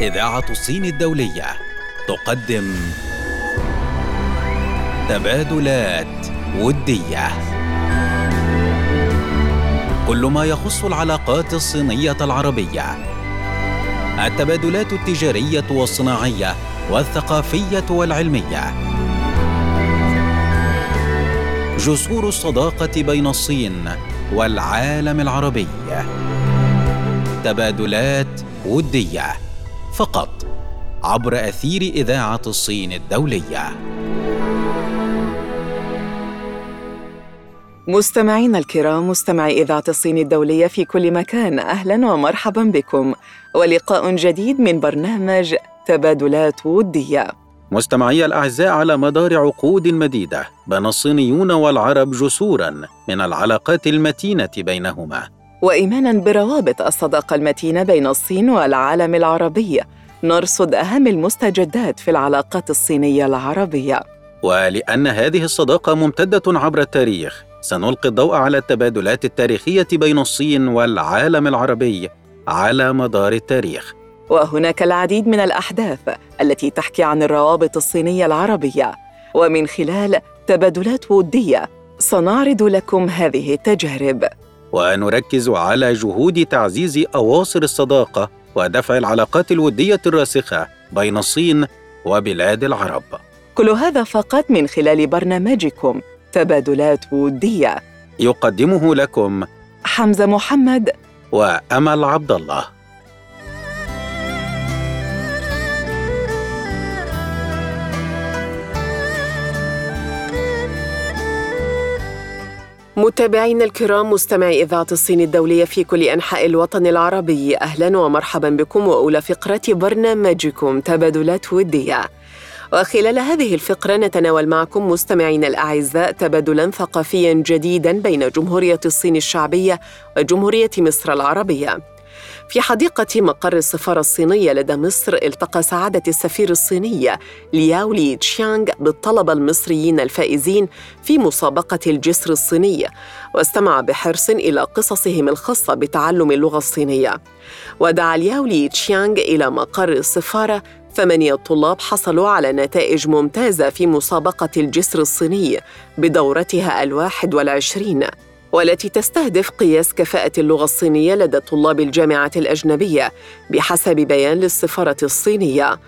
إذاعة الصين الدولية. تقدم تبادلات ودية. كل ما يخص العلاقات الصينية العربية. التبادلات التجارية والصناعية والثقافية والعلمية. جسور الصداقة بين الصين والعالم العربي. تبادلات ودية. فقط عبر أثير إذاعة الصين الدولية. مستمعينا الكرام مستمعي إذاعة الصين الدولية في كل مكان أهلا ومرحبا بكم. ولقاء جديد من برنامج تبادلات ودية. مستمعي الأعزاء على مدار عقود مديدة بنى الصينيون والعرب جسورا من العلاقات المتينة بينهما. وإيمانا بروابط الصداقة المتينة بين الصين والعالم العربي. نرصد أهم المستجدات في العلاقات الصينية العربية. ولأن هذه الصداقة ممتدة عبر التاريخ سنلقي الضوء على التبادلات التاريخية بين الصين والعالم العربي على مدار التاريخ. وهناك العديد من الأحداث التي تحكي عن الروابط الصينية العربية. ومن خلال تبادلات ودية سنعرض لكم هذه التجارب. ونركز على جهود تعزيز أواصر الصداقة ودفع العلاقات الودية الراسخة بين الصين وبلاد العرب. كل هذا فقط من خلال برنامجكم تبادلات ودية. يقدمه لكم حمزة محمد وأمل عبد الله. متابعينا الكرام مستمعي إذاعة الصين الدولية في كل أنحاء الوطن العربي أهلا ومرحبا بكم وأولى فقرة برنامجكم تبادلات ودية. وخلال هذه الفقرة نتناول معكم مستمعينا الأعزاء تبادلا ثقافيا جديدا بين جمهورية الصين الشعبية وجمهورية مصر العربية. في حديقة مقر السفارة الصينية لدى مصر التقى سعادة السفير الصيني لياو لي تشيانغ بالطلبة المصريين الفائزين في مسابقة الجسر الصيني واستمع بحرص إلى قصصهم الخاصة بتعلم اللغة الصينية. ودعا لياو لي تشيانغ إلى مقر السفارة ثمانية طلاب حصلوا على نتائج ممتازة في مسابقة الجسر الصيني بدورتها الواحد والعشرين. والتي تستهدف قياس كفاءة اللغة الصينية لدى طلاب الجامعات الأجنبية بحسب بيان للسفارة الصينية.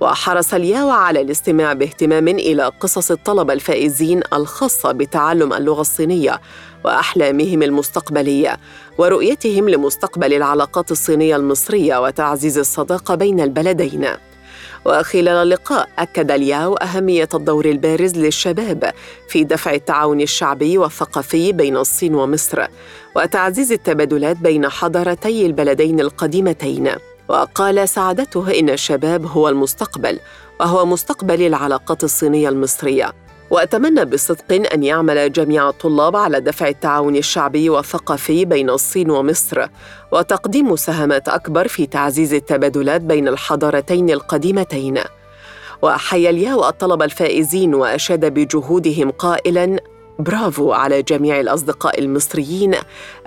وحرص الياو على الاستماع باهتمام إلى قصص الطلبة الفائزين الخاصة بتعلم اللغة الصينية وأحلامهم المستقبلية ورؤيتهم لمستقبل العلاقات الصينية المصرية وتعزيز الصداقة بين البلدين. وخلال اللقاء أكد الياو أهمية الدور البارز للشباب في دفع التعاون الشعبي والثقافي بين الصين ومصر وتعزيز التبادلات بين حضارتي البلدين القديمتين. وقال سعادته إن الشباب هو المستقبل وهو مستقبل العلاقات الصينية المصرية. وأتمنى بصدق أن يعمل جميع الطلاب على دفع التعاون الشعبي والثقافي بين الصين ومصر وتقديم مساهمات أكبر في تعزيز التبادلات بين الحضارتين القديمتين. وحيا الياو الطلبة الفائزين وأشاد بجهودهم قائلاً برافو على جميع الأصدقاء المصريين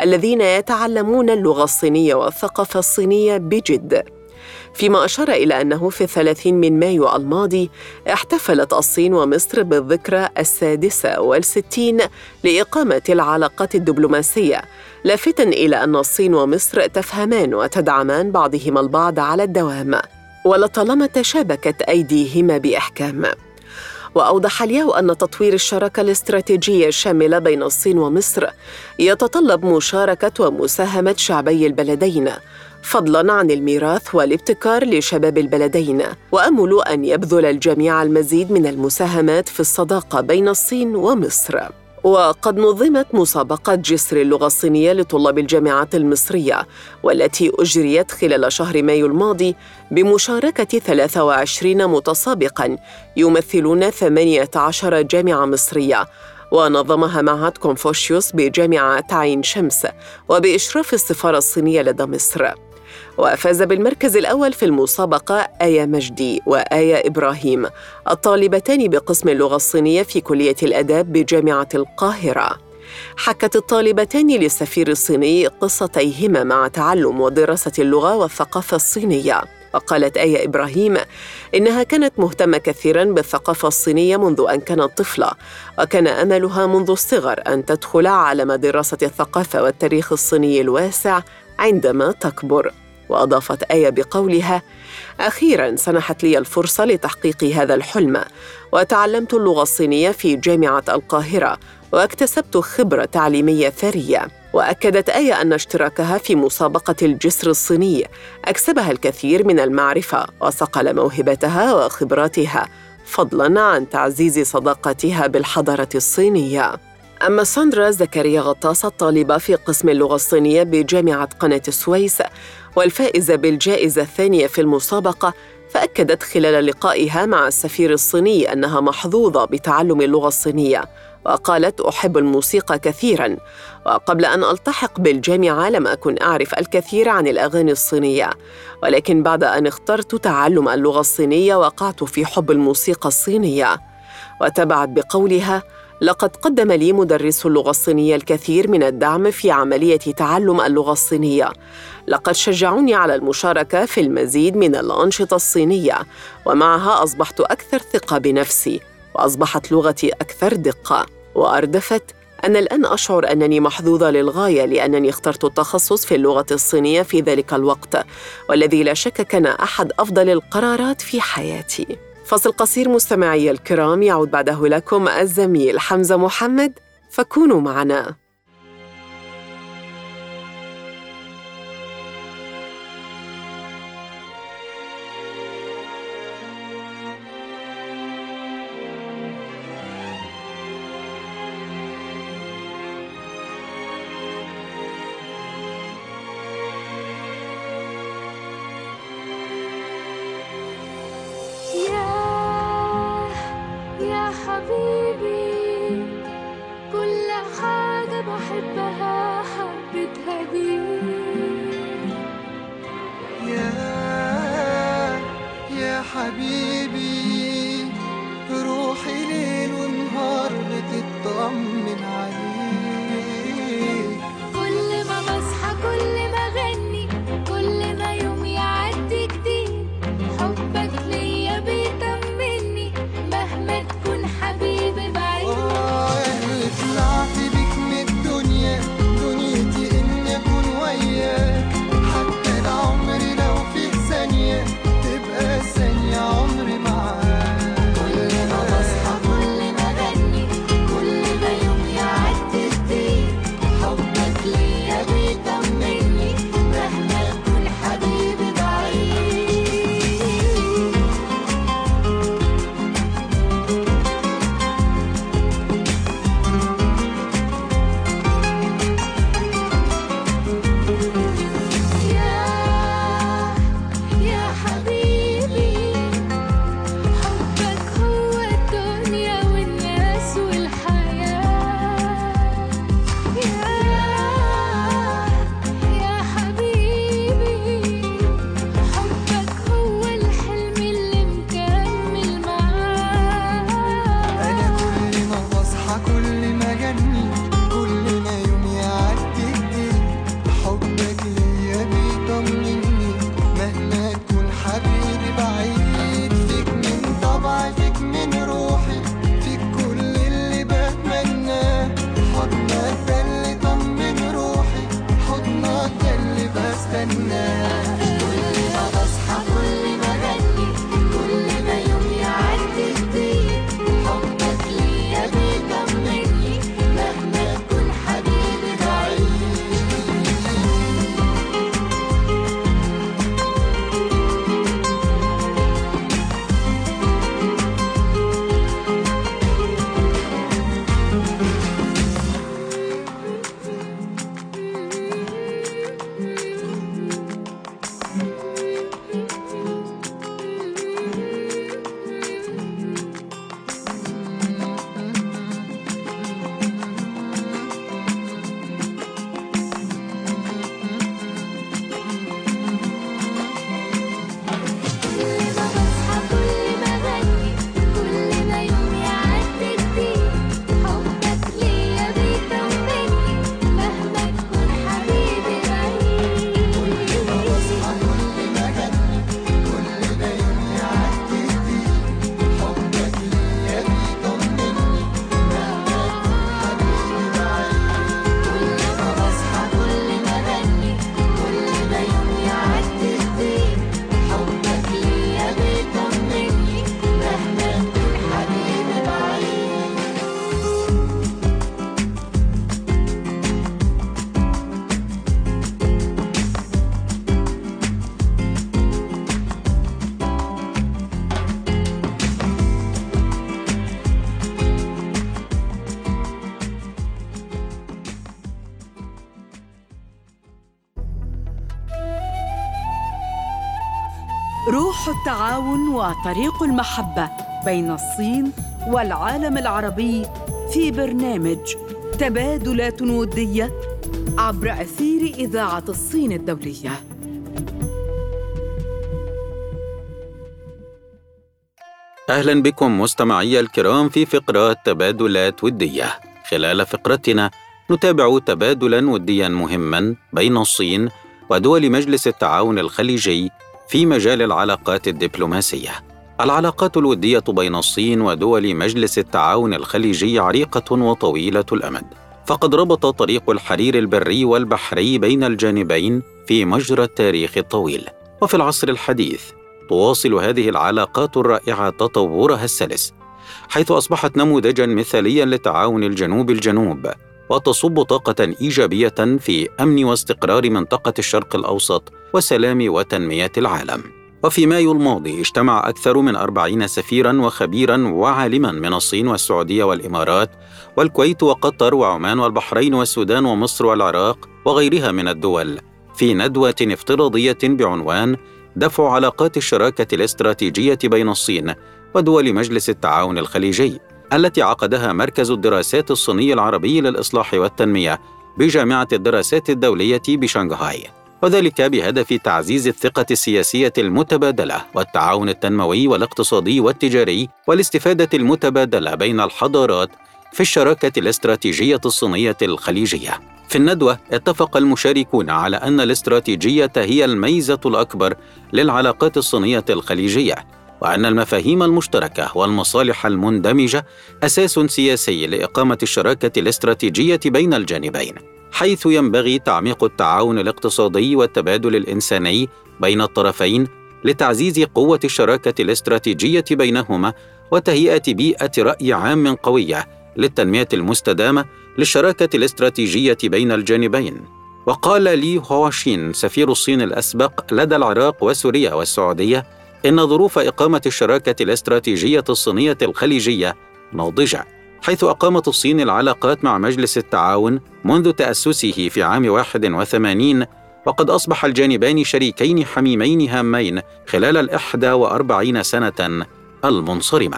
الذين يتعلمون اللغة الصينية والثقافة الصينية بجد. فيما أشار إلى أنه في الثلاثين من مايو الماضي احتفلت الصين ومصر بالذكرى السادسة والستين لإقامة العلاقات الدبلوماسية لافتا إلى أن الصين ومصر تفهمان وتدعمان بعضهما البعض على الدوام ولطالما تشابكت أيديهما بإحكام. وأوضح الياو أن تطوير الشراكة الاستراتيجية الشاملة بين الصين ومصر يتطلب مشاركة ومساهمة شعبي البلدين فضلا عن الميراث والابتكار لشباب البلدين وأمل أن يبذل الجميع المزيد من المساهمات في الصداقة بين الصين ومصر. وقد نظمت مسابقة جسر اللغة الصينية لطلاب الجامعات المصرية والتي أجريت خلال شهر مايو الماضي بمشاركة 23 متسابقاً يمثلون 18 جامعة مصرية. ونظمها معهد كونفوشيوس بجامعة عين شمس وبإشراف السفارة الصينية لدى مصر. وفاز بالمركز الأول في المسابقة آية مجدي وآية إبراهيم الطالبتان بقسم اللغة الصينية في كلية الآداب بجامعة القاهرة. حكت الطالبتان للسفير الصيني قصتيهما مع تعلم ودراسة اللغة والثقافة الصينية. وقالت آية إبراهيم إنها كانت مهتمة كثيرا بالثقافة الصينية منذ أن كانت طفلة وكان أملها منذ الصغر أن تدخل عالم دراسة الثقافة والتاريخ الصيني الواسع عندما تكبر وأضافت آية بقولها أخيرا سنحت لي الفرصة لتحقيق هذا الحلم وتعلمت اللغة الصينية في جامعة القاهرة واكتسبت خبرة تعليمية ثرية وأكدت آية أن اشتراكها في مسابقة الجسر الصيني أكسبها الكثير من المعرفة وصقل موهبتها وخبراتها فضلا عن تعزيز صداقتها بالحضارة الصينية. أما ساندرا زكريا غطاس الطالبة في قسم اللغة الصينية بجامعة قناة السويس والفائزة بالجائزة الثانية في المسابقة فأكدت خلال لقائها مع السفير الصيني أنها محظوظة بتعلم اللغة الصينية وقالت أحب الموسيقى كثيرا وقبل أن ألتحق بالجامعة لم أكن أعرف الكثير عن الأغاني الصينية ولكن بعد أن اخترت تعلم اللغة الصينية وقعت في حب الموسيقى الصينية وتبعت بقولها لقد قدم لي مدرس اللغة الصينية الكثير من الدعم في عملية تعلم اللغة الصينية. لقد شجعوني على المشاركة في المزيد من الأنشطة الصينية، ومعها أصبحت أكثر ثقة بنفسي، وأصبحت لغتي أكثر دقة. وأردفت: أنا الآن أشعر أنني محظوظة للغاية لأنني اخترت التخصص في اللغة الصينية في ذلك الوقت، والذي لا شك كان أحد أفضل القرارات في حياتي. فصل قصير مستمعي الكرام يعود بعده لكم الزميل حمزة محمد فكونوا معنا. التعاون وطريق المحبة بين الصين والعالم العربي في برنامج تبادلات ودية عبر أثير إذاعة الصين الدولية. أهلا بكم مستمعي الكرام في فقرة تبادلات ودية. خلال فقرتنا نتابع تبادلا وديا مهما بين الصين ودول مجلس التعاون الخليجي في مجال العلاقات الدبلوماسية. العلاقات الودية بين الصين ودول مجلس التعاون الخليجي عريقة وطويلة الأمد. فقد ربط طريق الحرير البري والبحري بين الجانبين في مجرى التاريخ الطويل. وفي العصر الحديث تواصل هذه العلاقات الرائعة تطورها السلس حيث أصبحت نموذجا مثاليا لتعاون الجنوب الجنوب وتصب طاقة إيجابية في أمن واستقرار منطقة الشرق الأوسط وسلام وتنمية العالم. وفي مايو الماضي اجتمع أكثر من أربعين سفيرا وخبيرا وعالما من الصين والسعودية والإمارات والكويت وقطر وعمان والبحرين والسودان ومصر والعراق وغيرها من الدول في ندوة افتراضية بعنوان دفع علاقات الشراكة الاستراتيجية بين الصين ودول مجلس التعاون الخليجي التي عقدها مركز الدراسات الصيني العربي للإصلاح والتنمية بجامعة الدراسات الدولية بشنغهاي وذلك بهدف تعزيز الثقة السياسية المتبادلة والتعاون التنموي والاقتصادي والتجاري والاستفادة المتبادلة بين الحضارات في الشراكة الاستراتيجية الصينية الخليجية. في الندوة اتفق المشاركون على أن الاستراتيجية هي الميزة الأكبر للعلاقات الصينية الخليجية وأن المفاهيم المشتركة والمصالح المندمجة أساس سياسي لإقامة الشراكة الاستراتيجية بين الجانبين حيث ينبغي تعميق التعاون الاقتصادي والتبادل الإنساني بين الطرفين لتعزيز قوة الشراكة الاستراتيجية بينهما وتهيئة بيئة رأي عام قوية للتنمية المستدامة للشراكة الاستراتيجية بين الجانبين. وقال لي هواشين سفير الصين الأسبق لدى العراق وسوريا والسعودية إن ظروف إقامة الشراكة الاستراتيجية الصينية الخليجية ناضجة حيث أقامت الصين العلاقات مع مجلس التعاون منذ تأسسه في عام 81 وقد أصبح الجانبان شريكين حميمين هامين خلال الإحدى وأربعين سنة المنصرمة.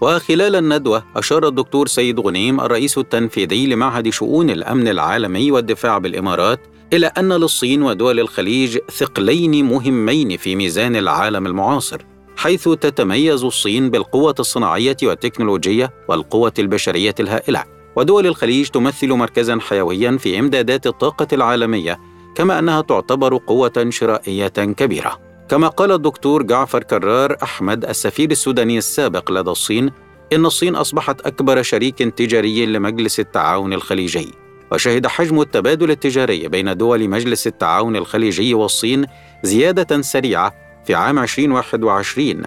وخلال الندوة أشار الدكتور سيد غنيم الرئيس التنفيذي لمعهد شؤون الأمن العالمي والدفاع بالإمارات إلى أن للصين ودول الخليج ثقلين مهمين في ميزان العالم المعاصر. حيث تتميز الصين بالقوة الصناعية والتكنولوجية والقوة البشرية الهائلة. ودول الخليج تمثل مركزا حيويا في إمدادات الطاقة العالمية كما أنها تعتبر قوة شرائية كبيرة. كما قال الدكتور جعفر كرار أحمد السفير السوداني السابق لدى الصين إن الصين أصبحت أكبر شريك تجاري لمجلس التعاون الخليجي. وشهد حجم التبادل التجاري بين دول مجلس التعاون الخليجي والصين زيادة سريعة في عام 2021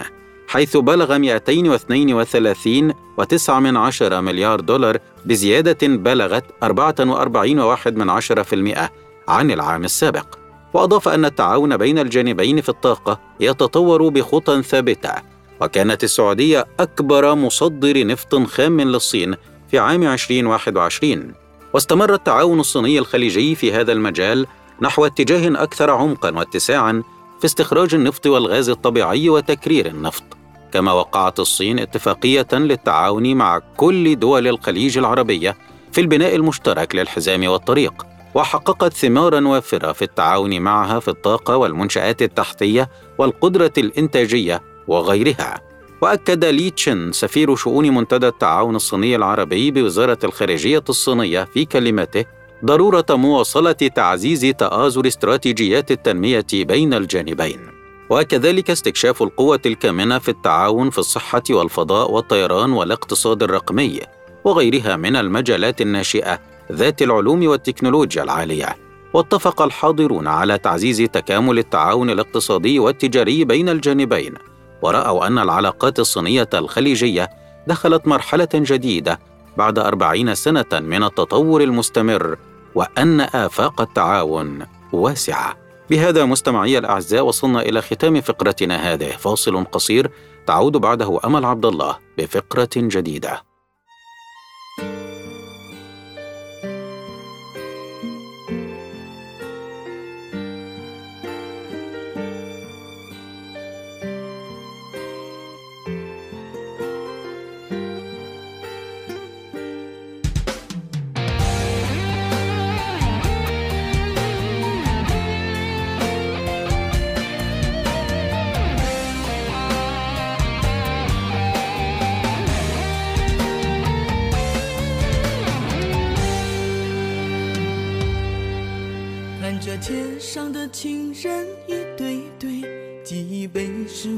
حيث بلغ 232 و9 من عشرة مليار دولار بزيادة بلغت 44.1 من عشرة في المئة عن العام السابق. وأضاف أن التعاون بين الجانبين في الطاقة يتطور بخطى ثابتة وكانت السعودية أكبر مصدر نفط خام للصين في عام 2021 واستمر التعاون الصيني الخليجي في هذا المجال نحو اتجاه أكثر عمقا واتساعا في استخراج النفط والغاز الطبيعي وتكرير النفط. كما وقعت الصين اتفاقية للتعاون مع كل دول الخليج العربية في البناء المشترك للحزام والطريق وحققت ثمارا وافرة في التعاون معها في الطاقة والمنشآت التحتية والقدرة الإنتاجية وغيرها. وأكد لي تشين سفير شؤون منتدى التعاون الصيني العربي بوزارة الخارجية الصينية في كلمته ضرورة مواصلة تعزيز تآزر استراتيجيات التنمية بين الجانبين. وكذلك استكشاف القوة الكامنة في التعاون في الصحة والفضاء والطيران والاقتصاد الرقمي وغيرها من المجالات الناشئة ذات العلوم والتكنولوجيا العالية. واتفق الحاضرون على تعزيز تكامل التعاون الاقتصادي والتجاري بين الجانبين ورأوا أن العلاقات الصينية الخليجية دخلت مرحلة جديدة بعد أربعين سنة من التطور المستمر وأن آفاق التعاون واسعة. بهذا مستمعي الأعزاء وصلنا إلى ختام فقرتنا هذه. فاصل قصير تعود بعده أمل عبد الله بفقرة جديدة.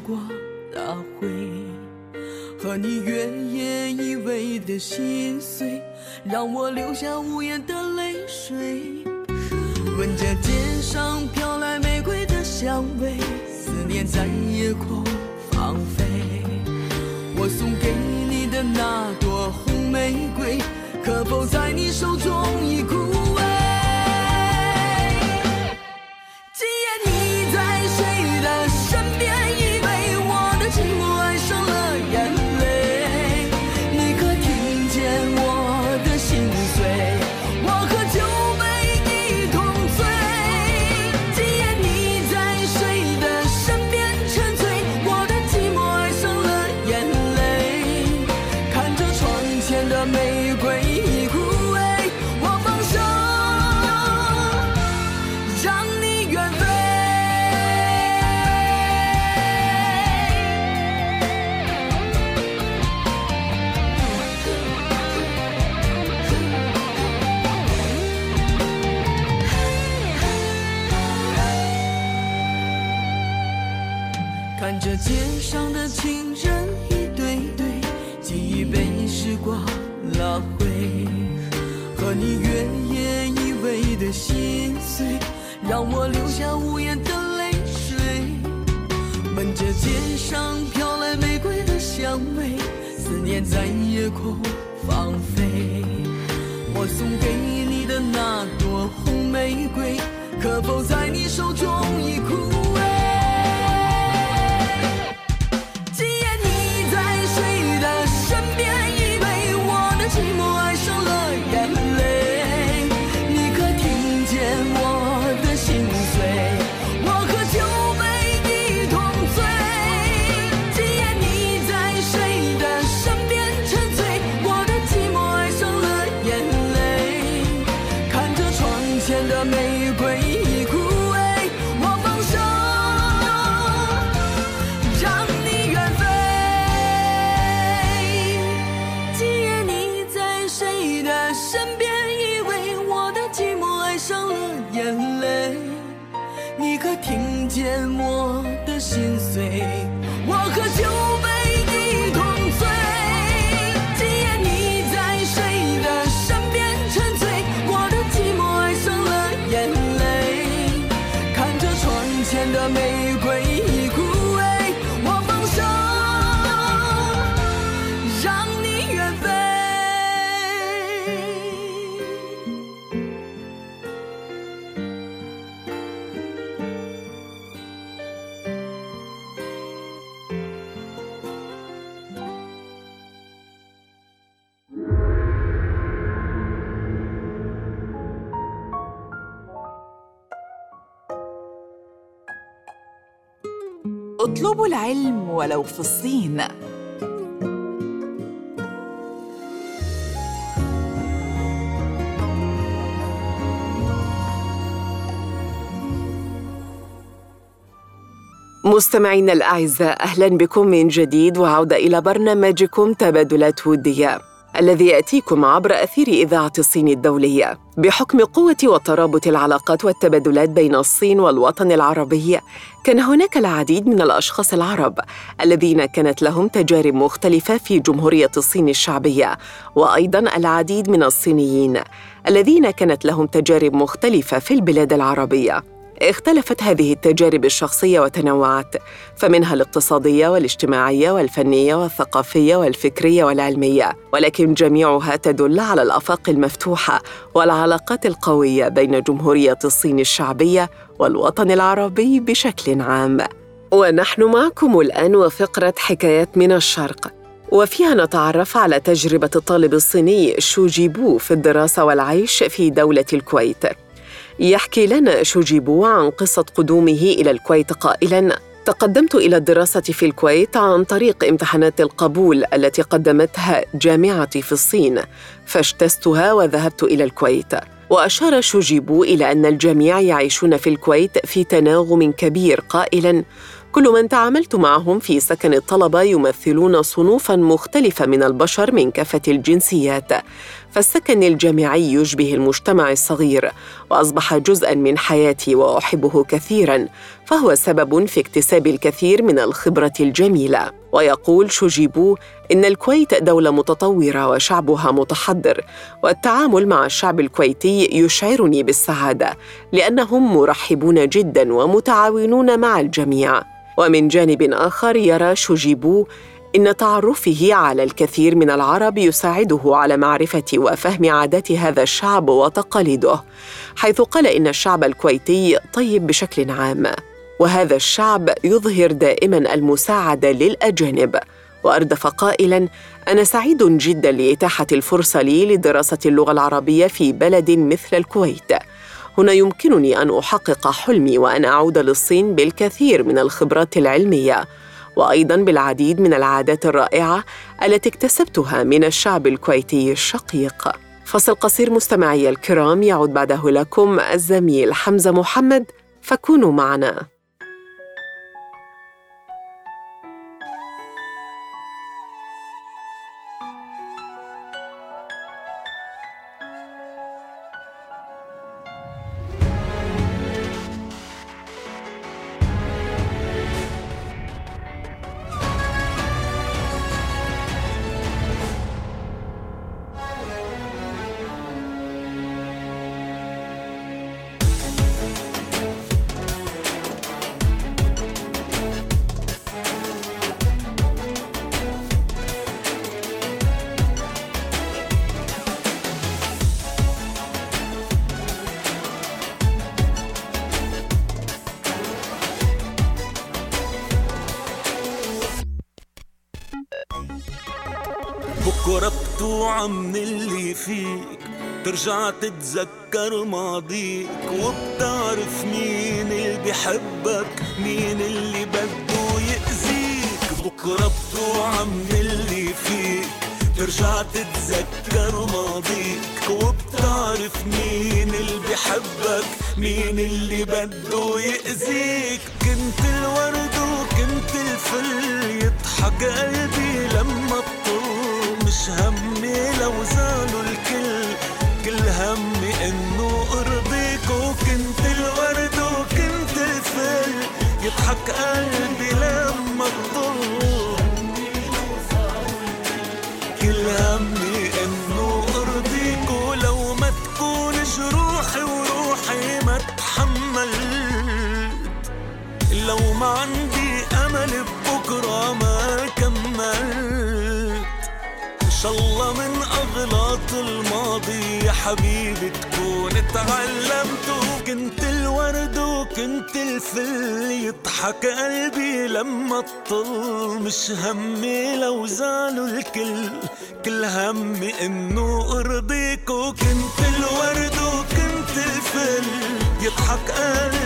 时光拉回，和你月夜依偎的心碎，让我流下无言的泪水。闻着街上飘来玫瑰的香味，思念在夜空放飞。我送给你的那朵红玫瑰，可否在你手中已枯在夜空放飞。我送给你的那朵红玫瑰，可否在你手中已枯见我的心碎。我喝酒 ولو في الصين. مستمعينا الأعزاء أهلا بكم من جديد وعودة إلى برنامجكم تبادلات ودية. الذي يأتيكم عبر أثير إذاعة الصين الدولية بحكم قوة وترابط العلاقات والتبادلات بين الصين والوطن العربي. كان هناك العديد من الأشخاص العرب الذين كانت لهم تجارب مختلفة في جمهورية الصين الشعبية وأيضاً العديد من الصينيين الذين كانت لهم تجارب مختلفة في البلاد العربية. اختلفت هذه التجارب الشخصية وتنوعت فمنها الاقتصادية والاجتماعية والفنية والثقافية والفكرية والعلمية ولكن جميعها تدل على الأفاق المفتوحة والعلاقات القوية بين جمهورية الصين الشعبية والوطن العربي بشكل عام. ونحن معكم الآن وفقرة حكايات من الشرق. وفيها نتعرف على تجربة الطالب الصيني شوجيبو في الدراسة والعيش في دولة الكويت. يحكي لنا شوجيبو عن قصة قدومه إلى الكويت قائلاً: تقدمت إلى الدراسة في الكويت عن طريق امتحانات القبول التي قدمتها جامعتي في الصين، فاجتزتها وذهبت إلى الكويت. وأشار شوجيبو إلى أن الجميع يعيشون في الكويت في تناغم كبير قائلاً: كل من تعاملت معهم في سكن الطلبة يمثلون صنوفاً مختلفة من البشر من كافة الجنسيات، فالسكن الجامعي يشبه المجتمع الصغير وأصبح جزءا من حياتي وأحبه كثيرا فهو سبب في اكتساب الكثير من الخبرة الجميلة. ويقول شوجيبو إن الكويت دولة متطورة وشعبها متحضر والتعامل مع الشعب الكويتي يشعرني بالسعادة لأنهم مرحبون جدا ومتعاونون مع الجميع. ومن جانب آخر يرى شوجيبو إن تعرفه على الكثير من العرب يساعده على معرفة وفهم عادات هذا الشعب وتقاليده حيث قال إن الشعب الكويتي طيب بشكل عام وهذا الشعب يظهر دائما المساعدة للأجانب. وأردف قائلا أنا سعيد جدا لإتاحة الفرصة لي لدراسة اللغة العربية في بلد مثل الكويت. هنا يمكنني أن أحقق حلمي وأن أعود للصين بالكثير من الخبرات العلمية. وأيضا بالعديد من العادات الرائعة التي اكتسبتها من الشعب الكويتي الشقيق. فصل قصير مستمعي الكرام يعود بعده لكم الزميل حمزة محمد فكونوا معنا. من اللي فيك. ترجع تتذكر ماضيك وبتعرف مين اللي بحبك مين اللي بده يأذيك. بكرة بتوعى من اللي فيك. ترجع تتذكر ماضيك وبتعرف مين اللي بحبك مين اللي بده يأذيك. كنت الورد وكنت الفل يضحك قلبي لما تطل همي لو زالوا الكل كل همي إنه أرضيك وكنت الورد وكنت الفل. يضحك قلبي لما تطل كل همي إنه أرضيك ولو ما تكون جروحي وروحي ما تحملت لو ما الماضي يا حبيبي تكون تعلمت وكنت الورد وكنت الفل يضحك قلبي لما تطل مش همي لو زالوا الكل. كل همي إنه أرضيك وكنت الورد وكنت الفل يضحك قلبي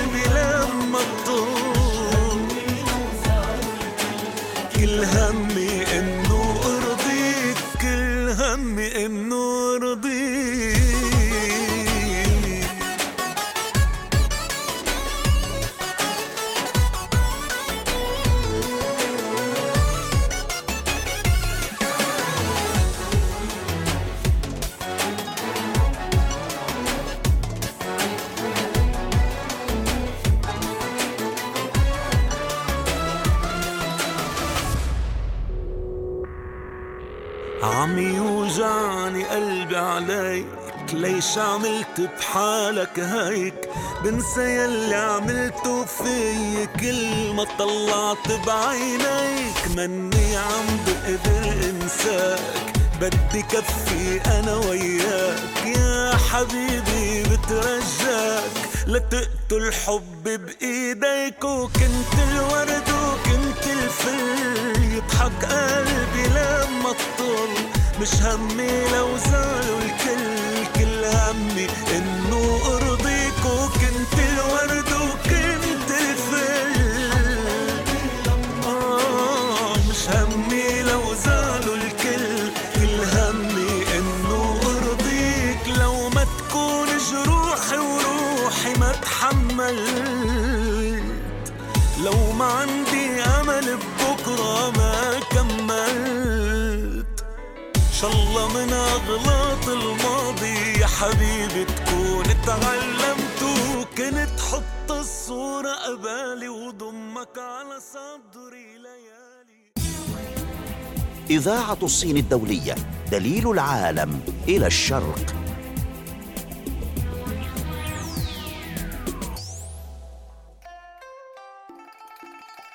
عملت بحالك هيك بنسى يلي عملته في كل ما طلعت بعينيك مني عم بقدر انساك بدي كفي أنا وياك يا حبيبي بترجاك لا تقتل حب بإيديك وكنت الورد وكنت الفل يضحك قلبي لما تطل مش همي لو زالوا الكل. كل همي انه ارضيك وكنت الورد وكنت الفل آه مش همي لو زالوا الكل. كل همي إنه أرضيك لو ما تكون جروحي وروحي ما تحملت. لو ما عندي أمل ببكره ما كملت. إن شاء الله من الماضي حبيبي تكون تعلمته كنت حط الصورة قبالي وضمك على صدري ليالي. إذاعة الصين الدولية دليل العالم إلى الشرق.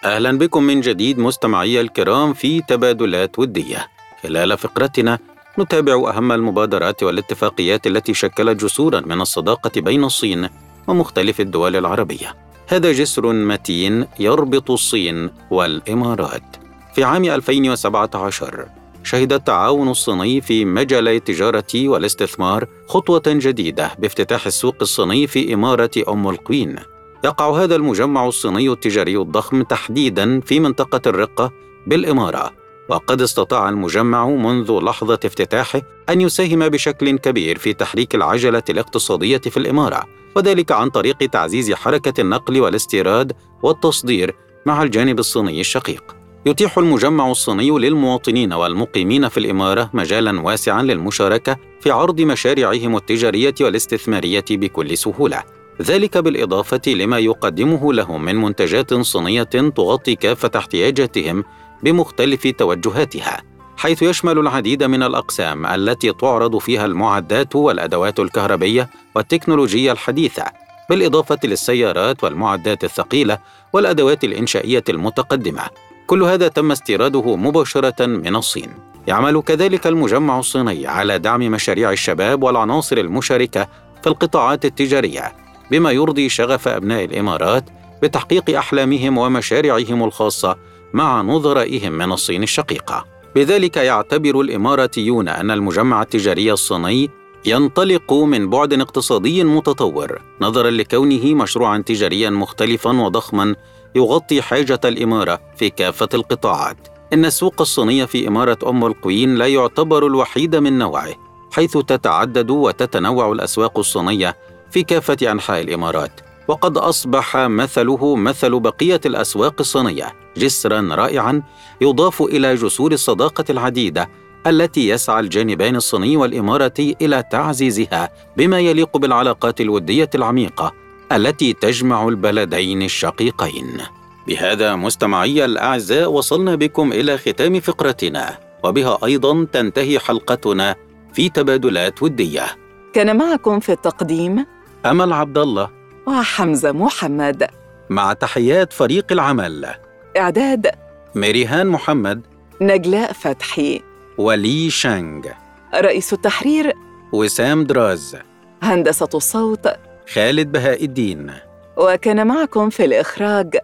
أهلا بكم من جديد مستمعي الكرام في تبادلات ودية. خلال فقرتنا نتابع أهم المبادرات والاتفاقيات التي شكلت جسورا من الصداقة بين الصين ومختلف الدول العربية. هذا جسر متين يربط الصين والإمارات. في عام 2017 شهد التعاون الصيني في مجال التجارة والاستثمار خطوة جديدة بافتتاح السوق الصيني في إمارة أم القوين. يقع هذا المجمع الصيني التجاري الضخم تحديدا في منطقة الرقة بالإمارة. وقد استطاع المجمع منذ لحظة افتتاحه أن يساهم بشكل كبير في تحريك العجلة الاقتصادية في الإمارة وذلك عن طريق تعزيز حركة النقل والاستيراد والتصدير مع الجانب الصيني الشقيق. يتيح المجمع الصيني للمواطنين والمقيمين في الإمارة مجالا واسعا للمشاركة في عرض مشاريعهم التجارية والاستثمارية بكل سهولة. ذلك بالإضافة لما يقدمه لهم من منتجات صينية تغطي كافة احتياجاتهم بمختلف توجهاتها حيث يشمل العديد من الأقسام التي تعرض فيها المعدات والأدوات الكهربية والتكنولوجيا الحديثة بالإضافة للسيارات والمعدات الثقيلة والأدوات الإنشائية المتقدمة. كل هذا تم استيراده مباشرة من الصين. يعمل كذلك المجمع الصيني على دعم مشاريع الشباب والعناصر المشاركة في القطاعات التجارية بما يرضي شغف أبناء الإمارات بتحقيق أحلامهم ومشاريعهم الخاصة مع نظرائهم من الصين الشقيقة. بذلك يعتبر الاماراتيون ان المجمع التجاري الصيني ينطلق من بعد اقتصادي متطور نظرا لكونه مشروعا تجاريا مختلفا وضخما يغطي حاجة الإمارة في كافة القطاعات. إن السوق الصيني في إمارة أم القوين لا يعتبر الوحيد من نوعه حيث تتعدد وتتنوع الأسواق الصينية في كافة أنحاء الإمارات. وقد أصبح مثله مثل بقية الأسواق الصينية جسرا رائعا يضاف إلى جسور الصداقة العديدة التي يسعى الجانبان الصيني والإماراتي إلى تعزيزها بما يليق بالعلاقات الودية العميقة التي تجمع البلدين الشقيقين. بهذا مستمعي الأعزاء وصلنا بكم إلى ختام فقرتنا وبها أيضا تنتهي حلقتنا في تبادلات ودية. كان معكم في التقديم أمل عبد الله. وحمزة محمد. مع تحيات فريق العمل. إعداد. ميريهان محمد. نجلاء فتحي. ولي شانغ. رئيس التحرير. وسام دراز. هندسة الصوت. خالد بهاء الدين. وكان معكم في الإخراج.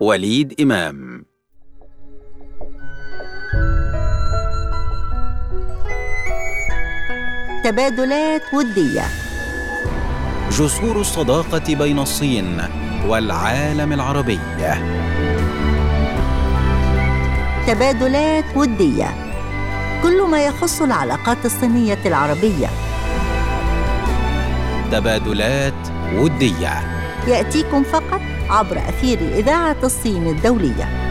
وليد إمام. تبادلات ودية. جسور الصداقة بين الصين والعالم العربي. تبادلات ودية. كل ما يخص العلاقات الصينية العربية. تبادلات ودية. يأتيكم فقط عبر أثير إذاعة الصين الدولية.